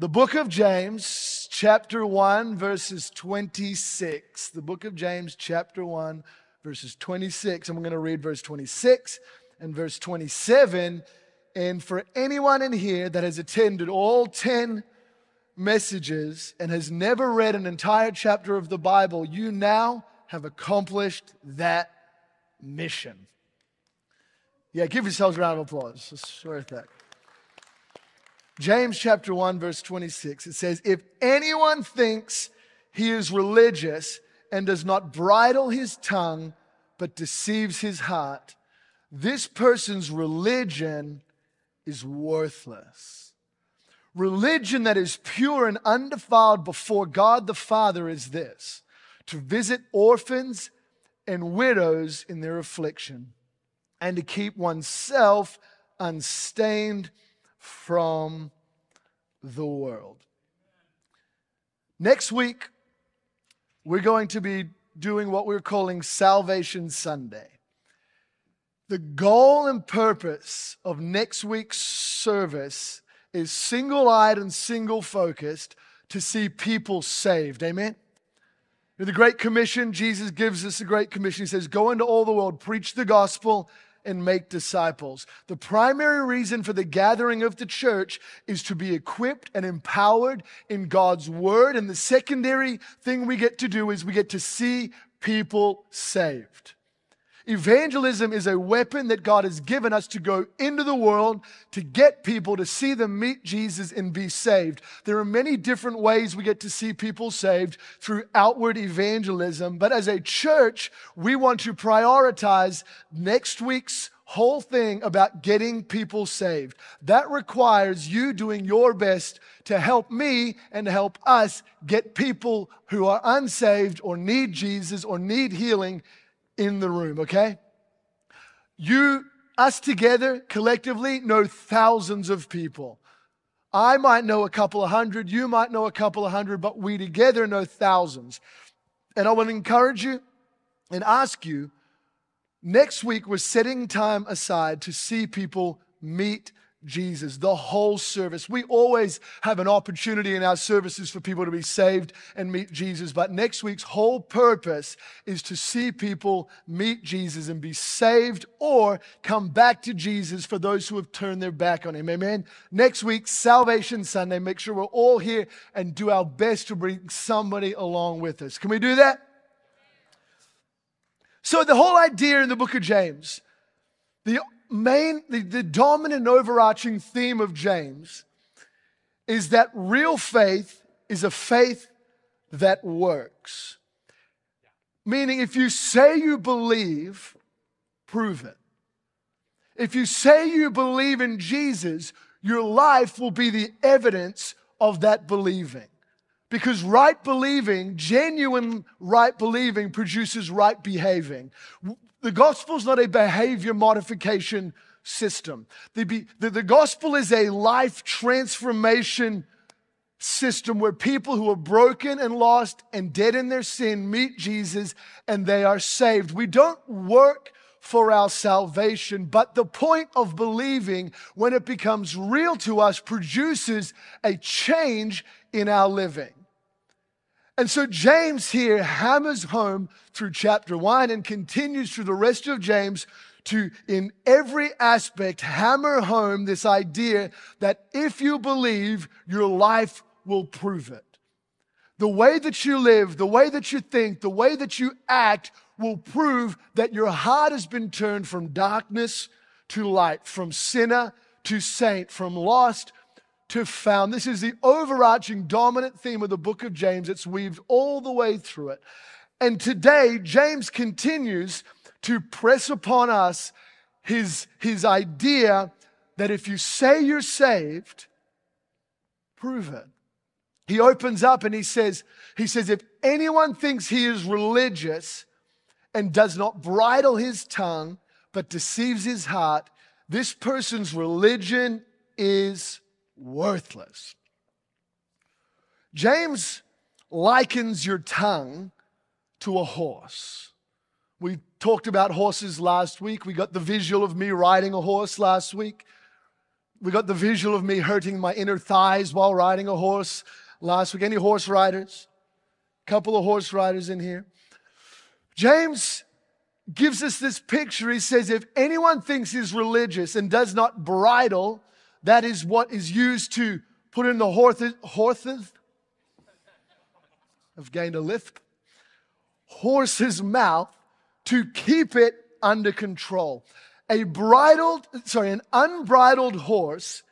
The book of James, chapter 1, verses 26. The book of James, chapter 1, verses 26. And we're going to read verse 26 and verse 27. And for anyone in here that has attended all 10 messages and has never read an entire chapter of the Bible, you now have accomplished that mission. Yeah, give yourselves a round of applause. It's worth that. James chapter 1, verse 26, it says, If anyone thinks he is religious and does not bridle his tongue, but deceives his heart, this person's religion is worthless. Religion that is pure and undefiled before God the Father is this to visit orphans and widows in their affliction, and to keep oneself unstained from the world. Next week, we're going to be doing what we're calling Salvation Sunday. The goal and purpose of next week's service is single eyed and single focused to see people saved. Amen? In The Great Commission, Jesus gives us the Great Commission. He says, Go into all the world, preach the gospel, and make disciples. The primary reason for the gathering of the church is to be equipped and empowered in God's word. And the secondary thing we get to do is we get to see people saved. Evangelism is a weapon that God has given us to go into the world to get people to see them meet Jesus and be saved. There are many different ways we get to see people saved through outward evangelism, but as a church, we want to prioritize next week's whole thing about getting people saved. That requires you doing your best to help me and to help us get people who are unsaved or need Jesus or need healing in the room, okay? You, us together, collectively, know thousands of people. I might know a couple of hundred, you might know a couple of hundred, but we together know thousands. And I want to encourage you and ask you next week, we're setting time aside to see people meet Jesus, the whole service. We always have an opportunity in our services for people to be saved and meet Jesus, but next week's whole purpose is to see people meet Jesus and be saved or come back to Jesus for those who have turned their back on him. Amen. Next week, Salvation Sunday. Make sure we're all here and do our best to bring somebody along with us. Can we do that? So, the whole idea in the book of James, the main, the, the dominant overarching theme of James is that real faith is a faith that works. Meaning, if you say you believe, prove it. If you say you believe in Jesus, your life will be the evidence of that believing. Because right believing, genuine right believing, produces right behaving. The gospel is not a behavior modification system. The, the, the gospel is a life transformation system where people who are broken and lost and dead in their sin meet Jesus and they are saved. We don't work for our salvation, but the point of believing, when it becomes real to us, produces a change in our living. And so James here hammers home through chapter one and continues through the rest of James to, in every aspect, hammer home this idea that if you believe, your life will prove it. The way that you live, the way that you think, the way that you act will prove that your heart has been turned from darkness to light, from sinner to saint, from lost to found. This is the overarching dominant theme of the book of James. It's weaved all the way through it. And today, James continues to press upon us his, his idea that if you say you're saved, prove it. He opens up and he says, he says, if anyone thinks he is religious and does not bridle his tongue, but deceives his heart, this person's religion is worthless. James likens your tongue to a horse. We talked about horses last week. We got the visual of me riding a horse last week. we got the visual of me hurting my inner thighs while riding a horse last week. Any horse riders? Couple of horse riders in here. James gives us this picture. He says, if anyone thinks he's religious and does not bridle, that is what is used to put in the horses. horses. I've gained a lift. Horse's mouth to keep it under control. A bridled, sorry, an unbridled horse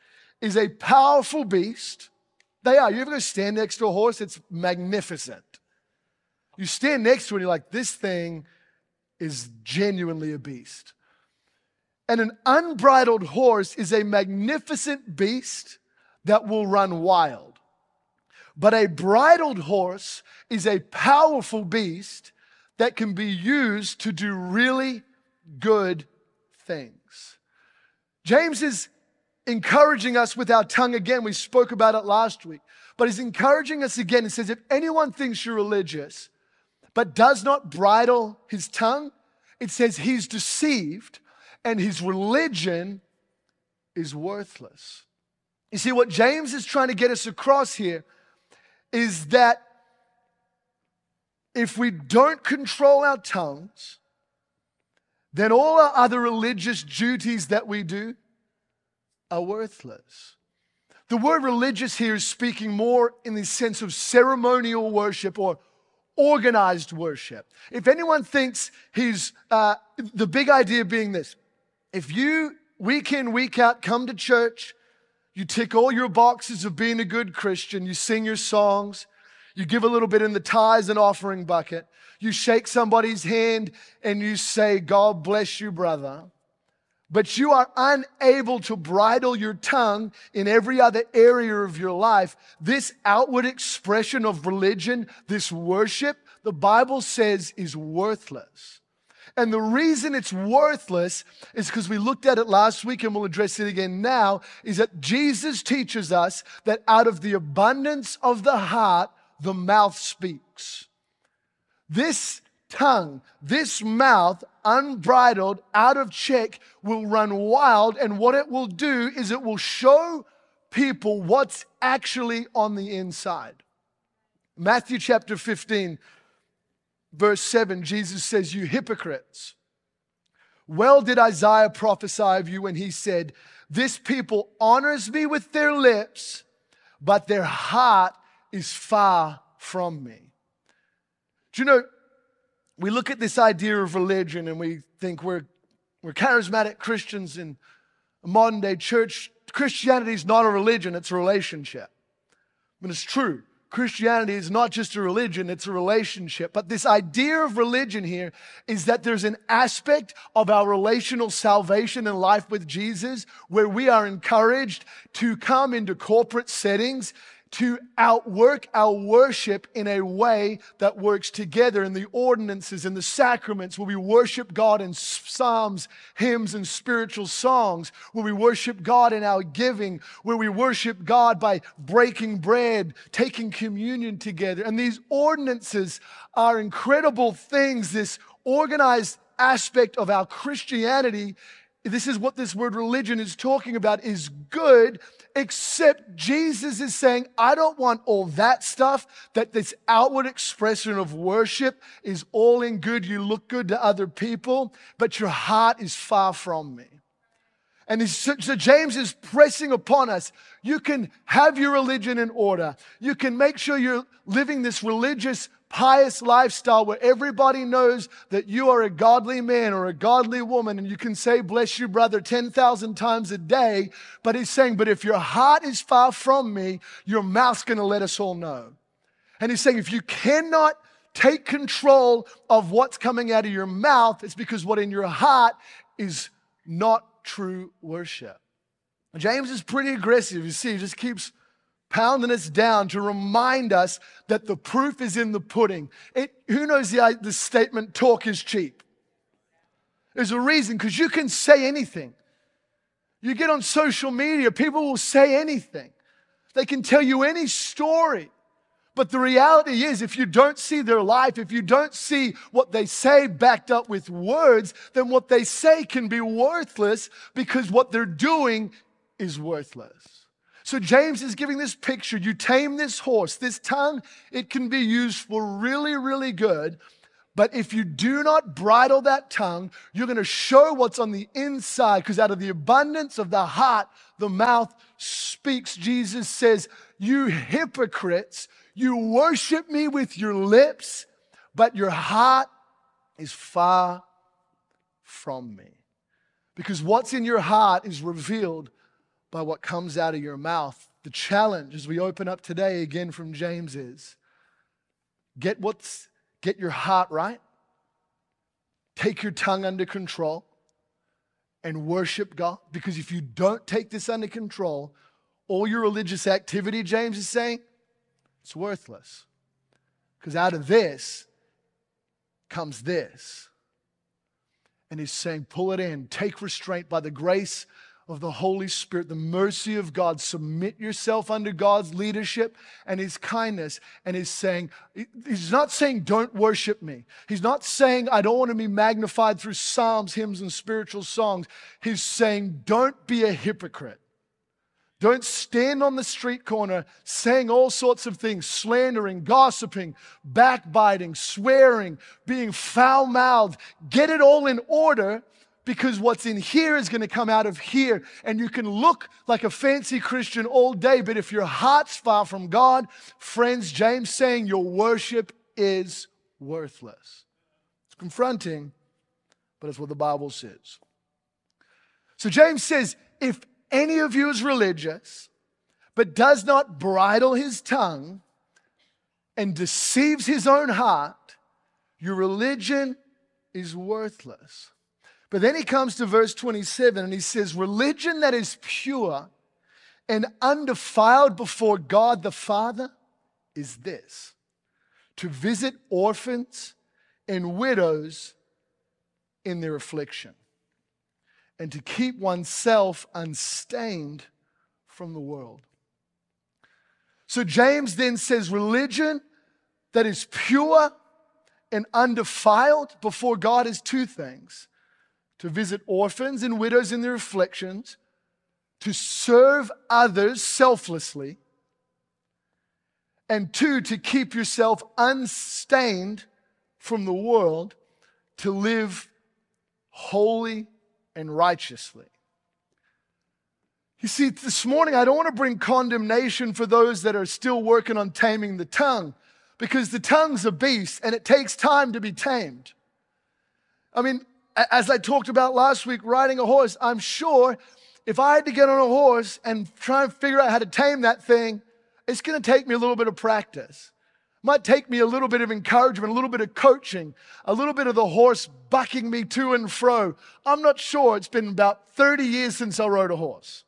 is a powerful beast. They are. You ever go stand next to a horse? It's magnificent. You stand next to it and you're like, this thing is genuinely a beast. And an unbridled horse is a magnificent beast that will run wild. But a bridled horse is a powerful beast that can be used to do really good things. James is encouraging us with our tongue again. We spoke about it last week, but he's encouraging us again. He says, if anyone thinks you're religious, but does not bridle his tongue, it says he's deceived and his religion is worthless. You see, what James is trying to get us across here is that if we don't control our tongues, then all our other religious duties that we do are worthless. The word religious here is speaking more in the sense of ceremonial worship or organized worship. If anyone thinks he's, uh, the big idea being this if you week in, week out come to church, you tick all your boxes of being a good Christian, you sing your songs, you give a little bit in the tithes and offering bucket, you shake somebody's hand and you say, God bless you, brother. But you are unable to bridle your tongue in every other area of your life, this outward expression of religion, this worship, the Bible says is worthless. And the reason it's worthless is because we looked at it last week and we'll address it again now, is that Jesus teaches us that out of the abundance of the heart, the mouth speaks. This tongue, this mouth, unbridled, out of check, will run wild. And what it will do is it will show people what's actually on the inside. Matthew chapter 15, verse 7, Jesus says, You hypocrites. Well did Isaiah prophesy of you when he said, This people honors me with their lips, but their heart is far from me. Do you know, we look at this idea of religion and we think we're, we're charismatic Christians in a modern day church. Christianity is not a religion, it's a relationship. But it's true. Christianity is not just a religion, it's a relationship. But this idea of religion here is that there's an aspect of our relational salvation and life with Jesus where we are encouraged to come into corporate settings to outwork our worship in a way that works together in the ordinances and the sacraments. Where we worship God in psalms, hymns, and spiritual songs, where we worship God in our giving, where we worship God by breaking bread, taking communion together. And these ordinances are incredible things, this organized aspect of our Christianity this is what this word religion is talking about is good except jesus is saying i don't want all that stuff that this outward expression of worship is all in good you look good to other people but your heart is far from me and so James is pressing upon us. You can have your religion in order. You can make sure you're living this religious pious lifestyle where everybody knows that you are a godly man or a godly woman and you can say, bless you, brother, 10,000 times a day. But he's saying, but if your heart is far from me, your mouth's going to let us all know. And he's saying, if you cannot take control of what's coming out of your mouth, it's because what in your heart is not true worship. James is pretty aggressive. You see, he just keeps pounding us down to remind us that the proof is in the pudding. It, who knows the, uh, the statement, talk is cheap? There's a reason, because you can say anything. You get on social media, people will say anything. They can tell you any story. But the reality is, if you don't see their life, if you don't see what they say backed up with words, then what they say can be worthless because what they're doing is worthless. So James is giving this picture. You tame this horse, this tongue, it can be used for really, really good. But if you do not bridle that tongue, you're going to show what's on the inside because out of the abundance of the heart, the mouth speaks. Jesus says, You hypocrites, you worship me with your lips, but your heart is far from me. Because what's in your heart is revealed by what comes out of your mouth. The challenge as we open up today again from James is get what's get your heart right. Take your tongue under control and worship God because if you don't take this under control, all your religious activity, James is saying, it's worthless. Because out of this comes this. And he's saying, pull it in, take restraint by the grace of the Holy Spirit, the mercy of God. Submit yourself under God's leadership and His kindness. And He's saying, He's not saying, don't worship me. He's not saying, I don't want to be magnified through psalms, hymns, and spiritual songs. He's saying, don't be a hypocrite. Don't stand on the street corner saying all sorts of things, slandering, gossiping, backbiting, swearing, being foul mouthed. Get it all in order because what's in here is going to come out of here. And you can look like a fancy Christian all day, but if your heart's far from God, friends, James saying your worship is worthless. It's confronting, but it's what the Bible says. So James says, if any of you is religious, but does not bridle his tongue and deceives his own heart, your religion is worthless. But then he comes to verse 27 and he says, Religion that is pure and undefiled before God the Father is this to visit orphans and widows in their affliction and to keep oneself unstained from the world. So James then says, Religion that is pure and undefiled before God is two things to visit orphans and widows in their afflictions, to serve others selflessly, and two, to keep yourself unstained from the world, to live holy and righteously. You see, this morning I don't want to bring condemnation for those that are still working on taming the tongue because the tongue's a beast and it takes time to be tamed. I mean, as I talked about last week, riding a horse, I'm sure if I had to get on a horse and try and figure out how to tame that thing, it's going to take me a little bit of practice. It might take me a little bit of encouragement, a little bit of coaching, a little bit of the horse bucking me to and fro. I'm not sure. It's been about 30 years since I rode a horse.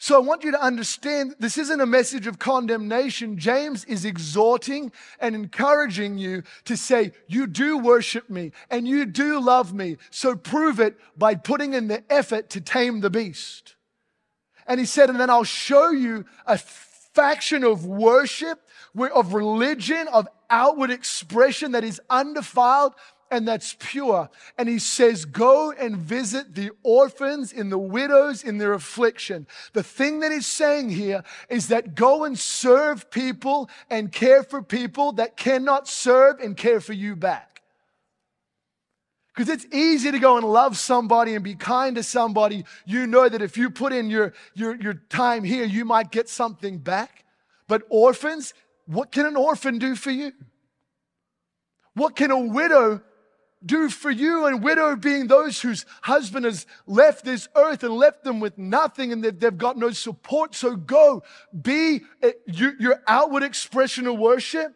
So I want you to understand this isn't a message of condemnation. James is exhorting and encouraging you to say, You do worship me and you do love me. So prove it by putting in the effort to tame the beast. And he said, And then I'll show you a faction of worship, of religion, of outward expression that is undefiled and that's pure. And he says, Go and visit the orphans and the widows in their affliction. The thing that he's saying here is that go and serve people and care for people that cannot serve and care for you back. Because it's easy to go and love somebody and be kind to somebody. You know that if you put in your, your, your time here, you might get something back. But orphans, what can an orphan do for you? What can a widow do for you and widow being those whose husband has left this earth and left them with nothing and they've, got no support. So go be eh, your outward expression of worship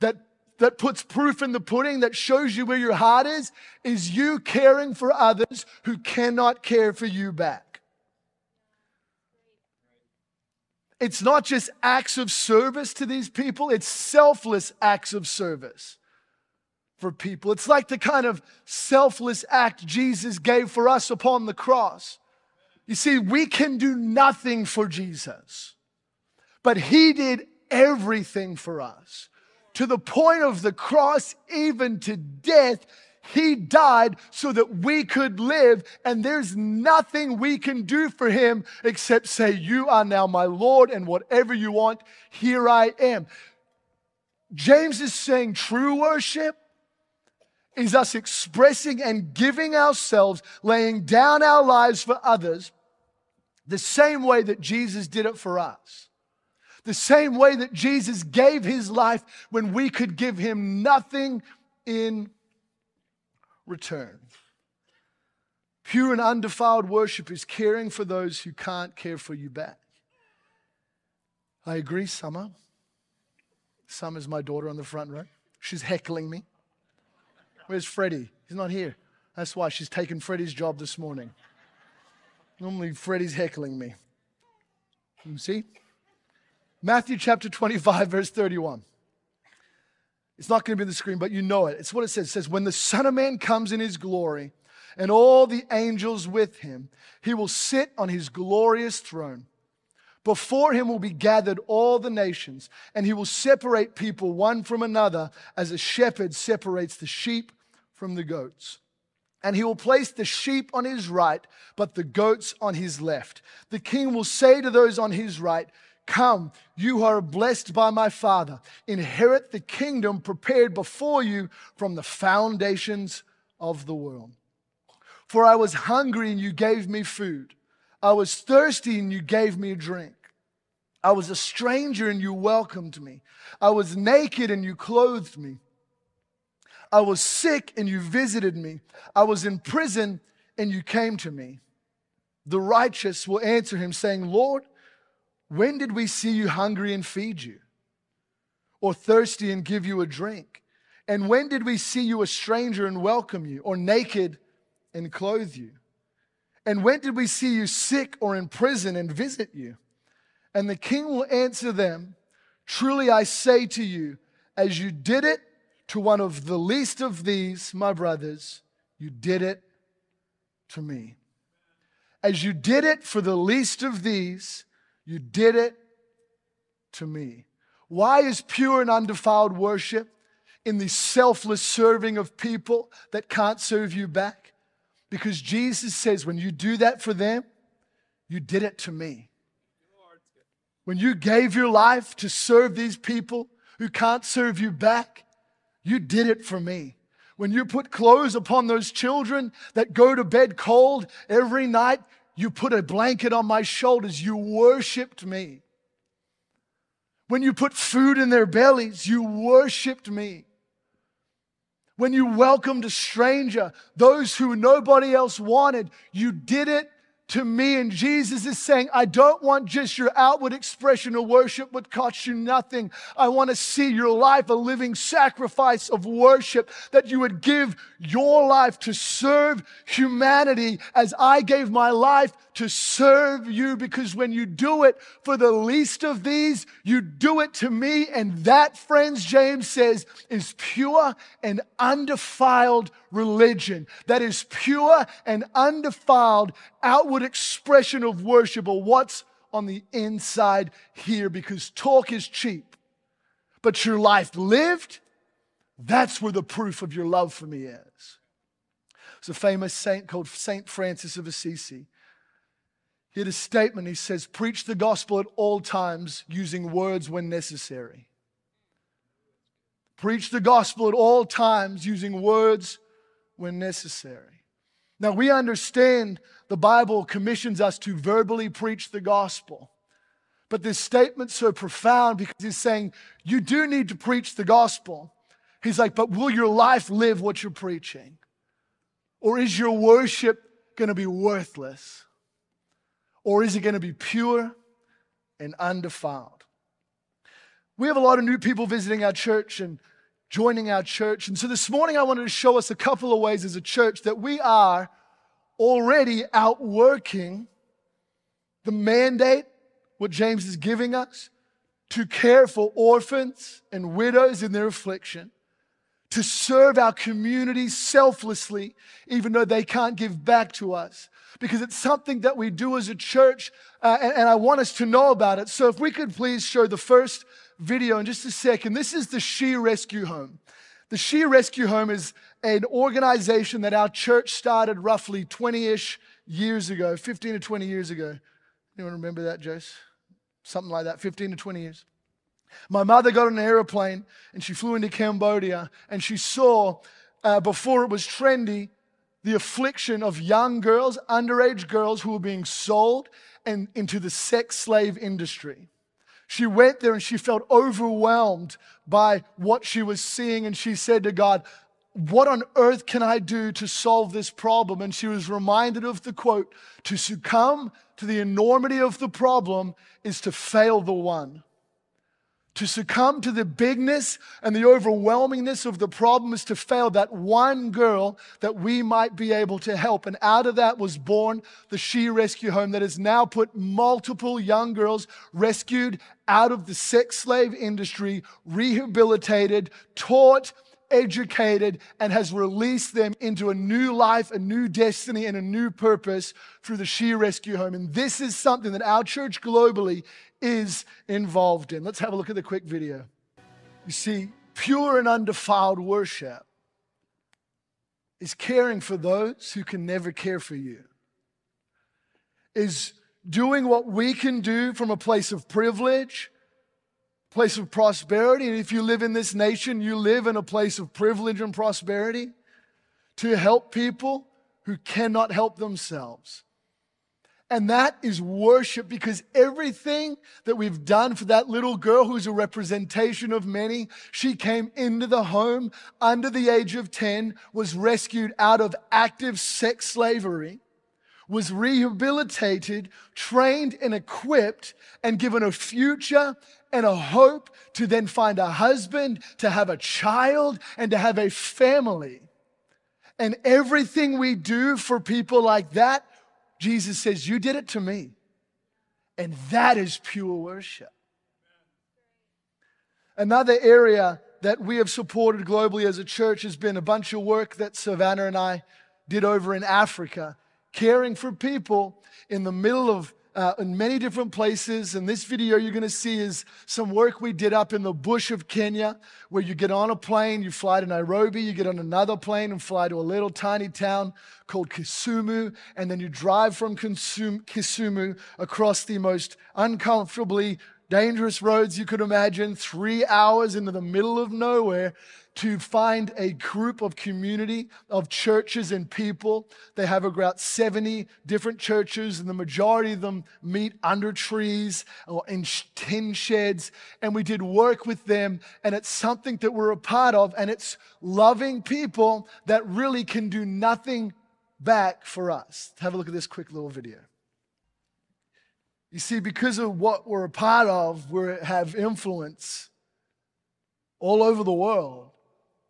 that, that puts proof in the pudding, that shows you where your heart is, is you caring for others who cannot care for you back. It's not just acts of service to these people, it's selfless acts of service for people. It's like the kind of selfless act Jesus gave for us upon the cross. You see, we can do nothing for Jesus, but He did everything for us. To the point of the cross, even to death, He died so that we could live, and there's nothing we can do for him except say, You are now my Lord, and whatever you want, here I am. James is saying true worship is us expressing and giving ourselves, laying down our lives for others, the same way that Jesus did it for us. The same way that Jesus gave his life when we could give him nothing in return. Pure and undefiled worship is caring for those who can't care for you back. I agree, Summer. Summer's my daughter on the front row. She's heckling me. Where's Freddie? He's not here. That's why she's taken Freddie's job this morning. Normally, Freddie's heckling me. You see? Matthew chapter 25, verse 31. It's not going to be on the screen, but you know it. It's what it says. It says, When the Son of Man comes in his glory and all the angels with him, he will sit on his glorious throne. Before him will be gathered all the nations, and he will separate people one from another as a shepherd separates the sheep from the goats. And he will place the sheep on his right, but the goats on his left. The king will say to those on his right, Come, you are blessed by my Father. Inherit the kingdom prepared before you from the foundations of the world. For I was hungry and you gave me food. I was thirsty and you gave me a drink. I was a stranger and you welcomed me. I was naked and you clothed me. I was sick and you visited me. I was in prison and you came to me. The righteous will answer him, saying, Lord, when did we see you hungry and feed you, or thirsty and give you a drink? And when did we see you a stranger and welcome you, or naked and clothe you? And when did we see you sick or in prison and visit you? And the king will answer them Truly I say to you, as you did it to one of the least of these, my brothers, you did it to me. As you did it for the least of these, you did it to me. Why is pure and undefiled worship in the selfless serving of people that can't serve you back? Because Jesus says, when you do that for them, you did it to me. When you gave your life to serve these people who can't serve you back, you did it for me. When you put clothes upon those children that go to bed cold every night, you put a blanket on my shoulders. You worshiped me. When you put food in their bellies, you worshiped me. When you welcomed a stranger, those who nobody else wanted, you did it to me. And Jesus is saying, I don't want just your outward expression of worship would cost you nothing. I want to see your life a living sacrifice of worship, that you would give your life to serve humanity as I gave my life to serve you. Because when you do it for the least of these, you do it to me. And that, friends, James says, is pure and undefiled religion. That is pure and undefiled outward expression of worship or what's on the inside here because talk is cheap. But your life lived, that's where the proof of your love for me is. There's a famous saint called Saint Francis of Assisi. He had a statement. He says, Preach the gospel at all times using words when necessary. Preach the gospel at all times using words when necessary. Now, we understand the Bible commissions us to verbally preach the gospel. But this statement's so profound because he's saying, you do need to preach the gospel. He's like, but will your life live what you're preaching? Or is your worship going to be worthless? Or is it going to be pure and undefiled? We have a lot of new people visiting our church, and joining our church. And so this morning, I wanted to show us a couple of ways as a church that we are already outworking the mandate, what James is giving us, to care for orphans and widows in their affliction, to serve our community selflessly, even though they can't give back to us. Because it's something that we do as a church, uh, and, and I want us to know about it. So if we could please show the first video in just a second. This is the She Rescue Home. The She Rescue Home is an organization that our church started roughly 20 ish years ago, 15 to 20 years ago. Anyone remember that, Jose? Something like that, 15 to 20 years. My mother got on an airplane and she flew into Cambodia and she saw, uh, before it was trendy, the affliction of young girls, underage girls who were being sold and into the sex slave industry. She went there and she felt overwhelmed by what she was seeing and she said to God, what on earth can I do to solve this problem? And she was reminded of the quote to succumb to the enormity of the problem is to fail the one. To succumb to the bigness and the overwhelmingness of the problem is to fail that one girl that we might be able to help. And out of that was born the She Rescue Home that has now put multiple young girls rescued out of the sex slave industry, rehabilitated, taught, educated, and has released them into a new life, a new destiny, and a new purpose through the She Rescue Home. And this is something that our church globally is involved in. Let's have a look at the quick video. You see, pure and undefiled worship is caring for those who can never care for you, is doing what we can do from a place of privilege place of prosperity. And if you live in this nation, you live in a place of privilege and prosperity to help people who cannot help themselves. And that is worship because everything that we've done for that little girl who's a representation of many, she came into the home under the age of 10, was rescued out of active sex slavery, was rehabilitated, trained and equipped, and given a future and a hope to then find a husband, to have a child, and to have a family. And everything we do for people like that, Jesus says, You did it to me. And that is pure worship. Another area that we have supported globally as a church has been a bunch of work that Savannah and I did over in Africa, caring for people in the middle of uh, in many different places. And this video you're going to see is some work we did up in the bush of Kenya, where you get on a plane, you fly to Nairobi, you get on another plane and fly to a little tiny town called Kisumu, and then you drive from Kisumu across the most uncomfortably dangerous roads you could imagine, three hours into the middle of nowhere to find a group of community of churches and people. They have about 70 different churches, and the majority of them meet under trees or in tin sheds. And we did work with them, and it's something that we're a part of, and it's loving people that really can do nothing back for us. Have a look at this quick little video. You see, because of what we're a part of, we have influence all over the world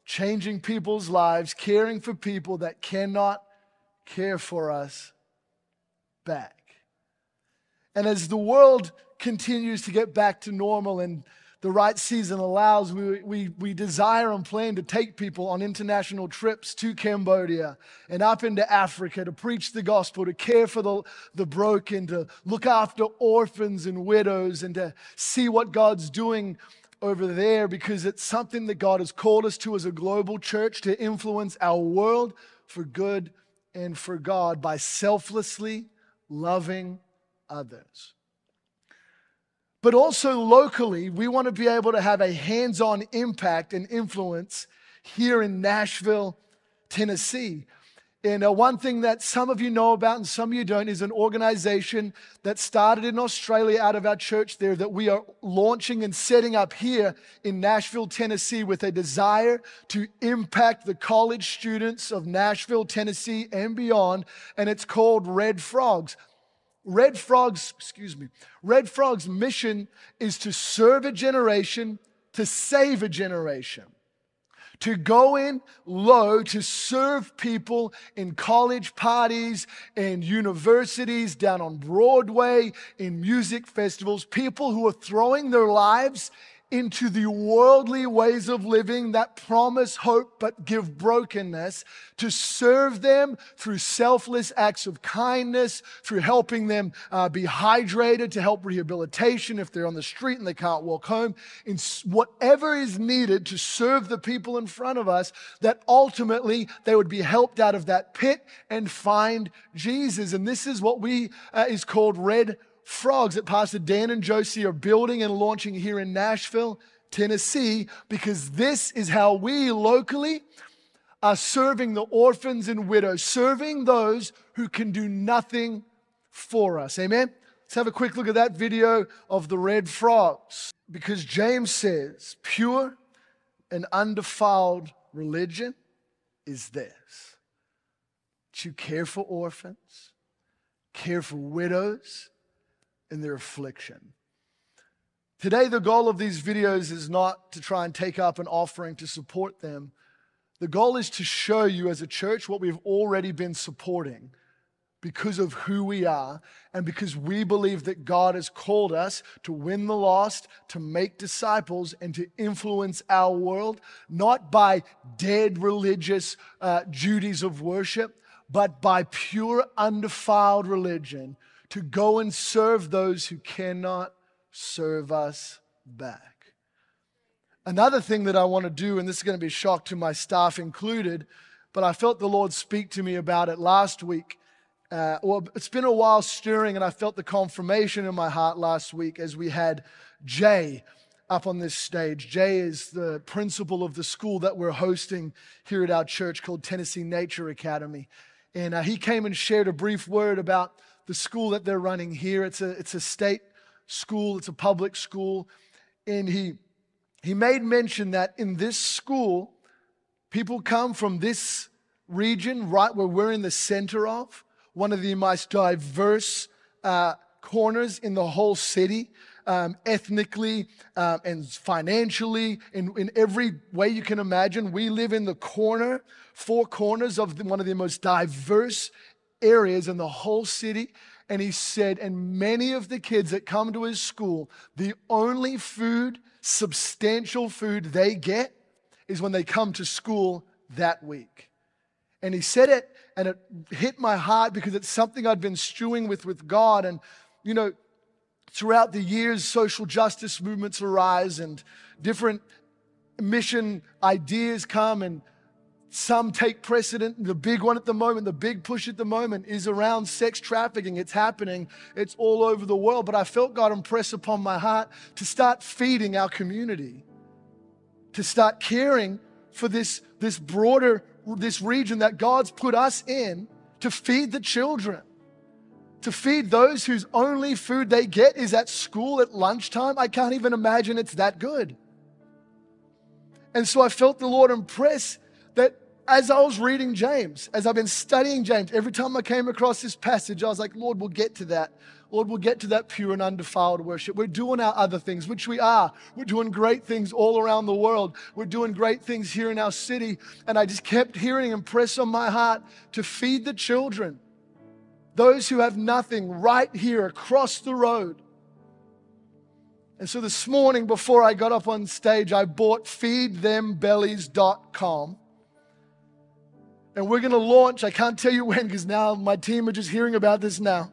changing people's lives, caring for people that cannot care for us back. And as the world continues to get back to normal and the right season allows, we, we, we desire and plan to take people on international trips to Cambodia and up into Africa to preach the gospel, to care for the, the broken, to look after orphans and widows, and to see what God's doing over there because it's something that God has called us to as a global church to influence our world for good and for God by selflessly loving others. But also locally, we want to be able to have a hands on impact and influence here in Nashville, Tennessee. And uh, one thing that some of you know about and some of you don't is an organization that started in Australia out of our church there that we are launching and setting up here in Nashville, Tennessee with a desire to impact the college students of Nashville, Tennessee and beyond. And it's called Red Frogs. Red Frogs, excuse me, Red Frogs' mission is to serve a generation, to save a generation to go in low to serve people in college parties and universities, down on Broadway, in music festivals, people who are throwing their lives into the worldly ways of living that promise hope but give brokenness, to serve them through selfless acts of kindness, through helping them uh, be hydrated, to help rehabilitation if they're on the street and they can't walk home, in whatever is needed to serve the people in front of us, that ultimately they would be helped out of that pit and find Jesus. And this is what we uh, is called red frogs that Pastor Dan and Josie are building and launching here in Nashville, Tennessee, because this is how we locally are serving the orphans and widows, serving those who can do nothing for us. Amen? Let's have a quick look at that video of the red frogs. Because James says, pure and undefiled religion is this to care for orphans, care for widows, in their affliction. Today, the goal of these videos is not to try and take up an offering to support them. The goal is to show you as a church what we've already been supporting because of who we are and because we believe that God has called us to win the lost, to make disciples, and to influence our world, not by dead religious uh, duties of worship, but by pure, undefiled religion to go and serve those who cannot serve us back. Another thing that I want to do, and this is going to be a shock to my staff included, but I felt the Lord speak to me about it last week. Uh, well, it's been a while stirring, and I felt the confirmation in my heart last week as we had Jay up on this stage. Jay is the principal of the school that we're hosting here at our church called Tennessee Nature Academy. And uh, he came and shared a brief word about the school that they're running here. It's a, it's a state school, it's a public school. And he, he made mention that in this school, people come from this region, right where we're in the center of, one of the most diverse uh, corners in the whole city. Um, ethnically um, and financially, in, in every way you can imagine. We live in the corner, four corners of the, one of the most diverse areas in the whole city. And he said, and many of the kids that come to his school, the only food, substantial food they get is when they come to school that week. And he said it, and it hit my heart because it's something I'd been stewing with with God. And, you know, throughout the years, social justice movements arise and different mission ideas come and some take precedent. The big one at the moment, the big push at the moment is around sex trafficking. It's happening, it's all over the world. But I felt God impress upon my heart to start feeding our community, to start caring for this, this broader, this region that God's put us in to feed the children. To feed those whose only food they get is at school at lunchtime. I can't even imagine it's that good. And so I felt the Lord impress as I was reading James, as I've been studying James, every time I came across this passage, I was like, Lord, we'll get to that. Lord, we'll get to that pure and undefiled worship. We're doing our other things, which we are. We're doing great things all around the world. We're doing great things here in our city. And I just kept hearing and press on my heart to feed the children, those who have nothing right here across the road. And so this morning, before I got up on stage, I bought feedthembellies.com. And we're going to launch, I can't tell you when because now my team are just hearing about this now.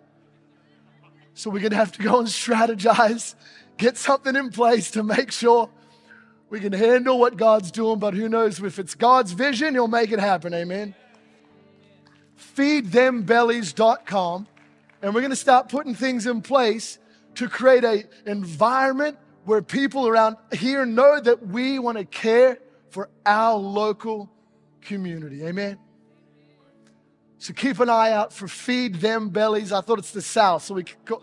So we're going to have to go and strategize, get something in place to make sure we can handle what God's doing. But who knows, if it's God's vision, He'll make it happen. Amen. Feedthembellies.com. And we're going to start putting things in place to create an environment where people around here know that we want to care for our local community. Amen. So keep an eye out for Feed Them Bellies. I thought it's the South, so we could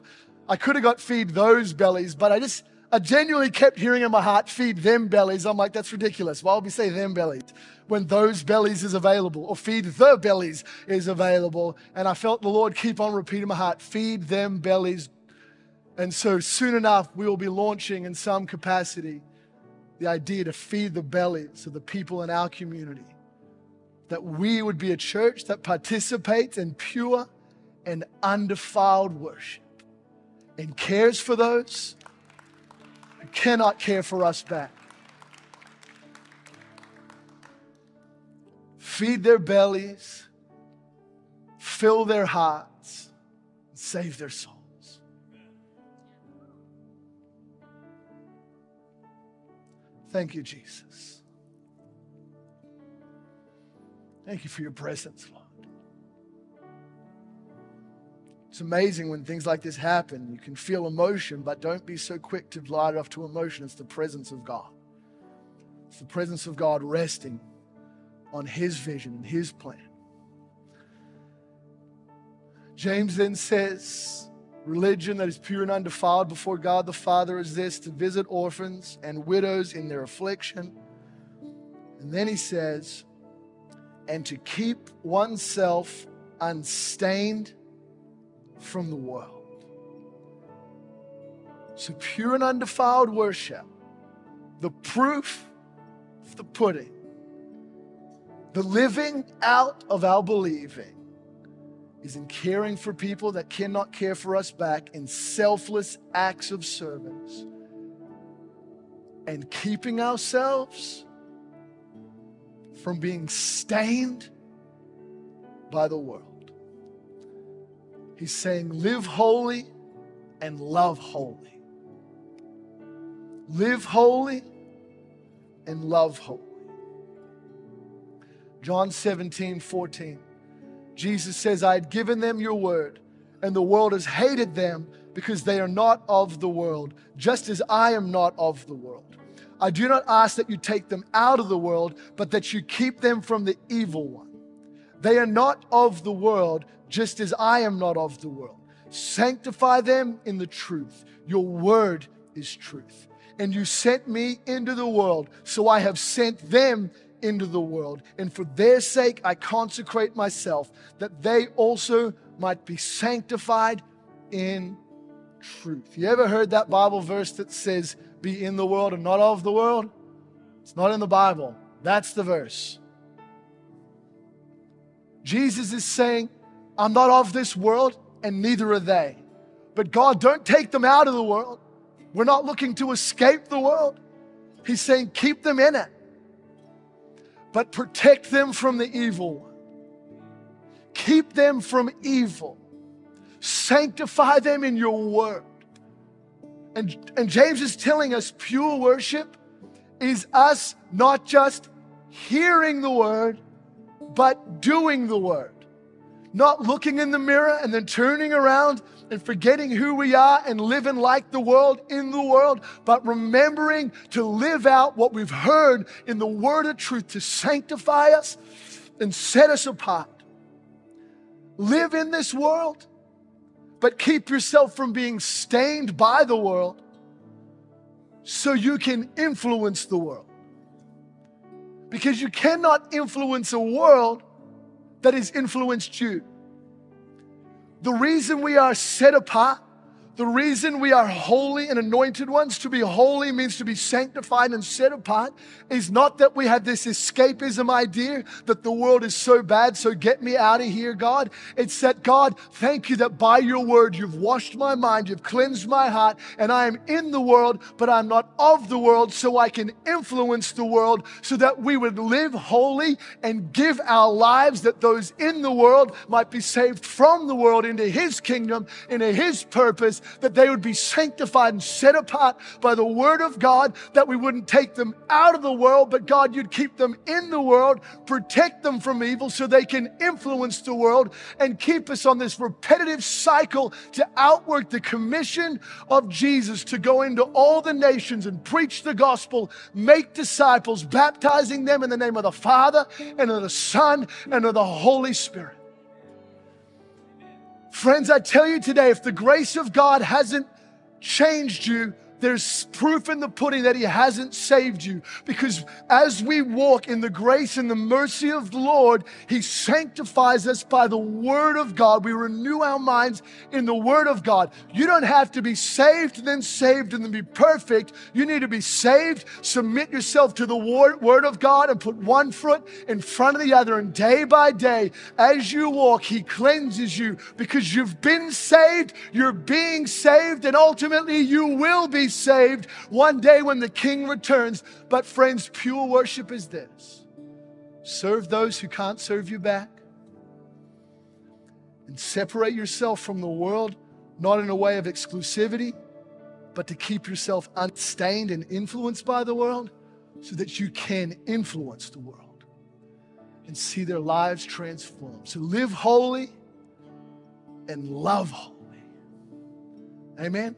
I could have got Feed Those Bellies, but I just I genuinely kept hearing in my heart, Feed Them Bellies. I'm like, that's ridiculous. Why would we say Them Bellies when Those Bellies is available, or Feed the Bellies is available? And I felt the Lord keep on repeating my heart, Feed Them Bellies and so soon enough, we will be launching in some capacity the idea to feed the bellies of the people in our community. That we would be a church that participates in pure and undefiled worship and cares for those who cannot care for us back. Feed their bellies, fill their hearts, and save their souls. Thank you, Jesus. Thank you for your presence, Lord. It's amazing when things like this happen. You can feel emotion, but don't be so quick to light off to emotion. It's the presence of God. It's the presence of God resting on His vision and His plan. James then says, Religion that is pure and undefiled before God the Father is this to visit orphans and widows in their affliction. And then he says, and to keep oneself unstained from the world. So, pure and undefiled worship, the proof of the pudding, the living out of our believing is in caring for people that cannot care for us back in selfless acts of service and keeping ourselves from being stained by the world. He's saying, live holy and love holy. Live holy and love holy. John 17, 14. Jesus says, I had given them your word, and the world has hated them because they are not of the world, just as I am not of the world. I do not ask that you take them out of the world, but that you keep them from the evil one. They are not of the world, just as I am not of the world. Sanctify them in the truth. Your word is truth. And you sent me into the world, so I have sent them into the world. And for their sake, I consecrate myself, that they also might be sanctified in truth. You ever heard that Bible verse that says, be in the world and not of the world? It's not in the Bible. That's the verse. Jesus is saying, I'm not of this world, and neither are they. But God, don't take them out of the world. We're not looking to escape the world. He's saying, keep them in it but protect them from the evil. Keep them from evil. Sanctify them in your word. And, and James is telling us pure worship is us not just hearing the word, but doing the word. Not looking in the mirror and then turning around and forgetting who we are and living like the world in the world, but remembering to live out what we've heard in the word of truth to sanctify us and set us apart. Live in this world, but keep yourself from being stained by the world so you can influence the world. Because you cannot influence a world that has influenced you. The reason we are set apart the reason we are holy and anointed ones, to be holy means to be sanctified and set apart, is not that we have this escapism idea that the world is so bad, so get me out of here, God. It's that, God, thank you that by your word you've washed my mind, you've cleansed my heart, and I am in the world, but I'm not of the world, so I can influence the world so that we would live holy and give our lives that those in the world might be saved from the world into his kingdom, into his purpose that they would be sanctified and set apart by the word of God, that we wouldn't take them out of the world, but God, you'd keep them in the world, protect them from evil so they can influence the world and keep us on this repetitive cycle to outwork the commission of Jesus to go into all the nations and preach the gospel, make disciples, baptizing them in the name of the Father and of the Son and of the Holy Spirit. Friends, I tell you today, if the grace of God hasn't changed you, there's proof in the pudding that He hasn't saved you. Because as we walk in the grace and the mercy of the Lord, He sanctifies us by the Word of God. We renew our minds in the Word of God. You don't have to be saved, then saved, and then be perfect. You need to be saved, submit yourself to the Word of God, and put one foot in front of the other. And day by day, as you walk, He cleanses you because you've been saved, you're being saved, and ultimately you will be saved one day when the king returns. But, friends, pure worship is this serve those who can't serve you back, and separate yourself from the world, not in a way of exclusivity, but to keep yourself unstained and influenced by the world so that you can influence the world and see their lives transformed. So live holy and love holy. Amen.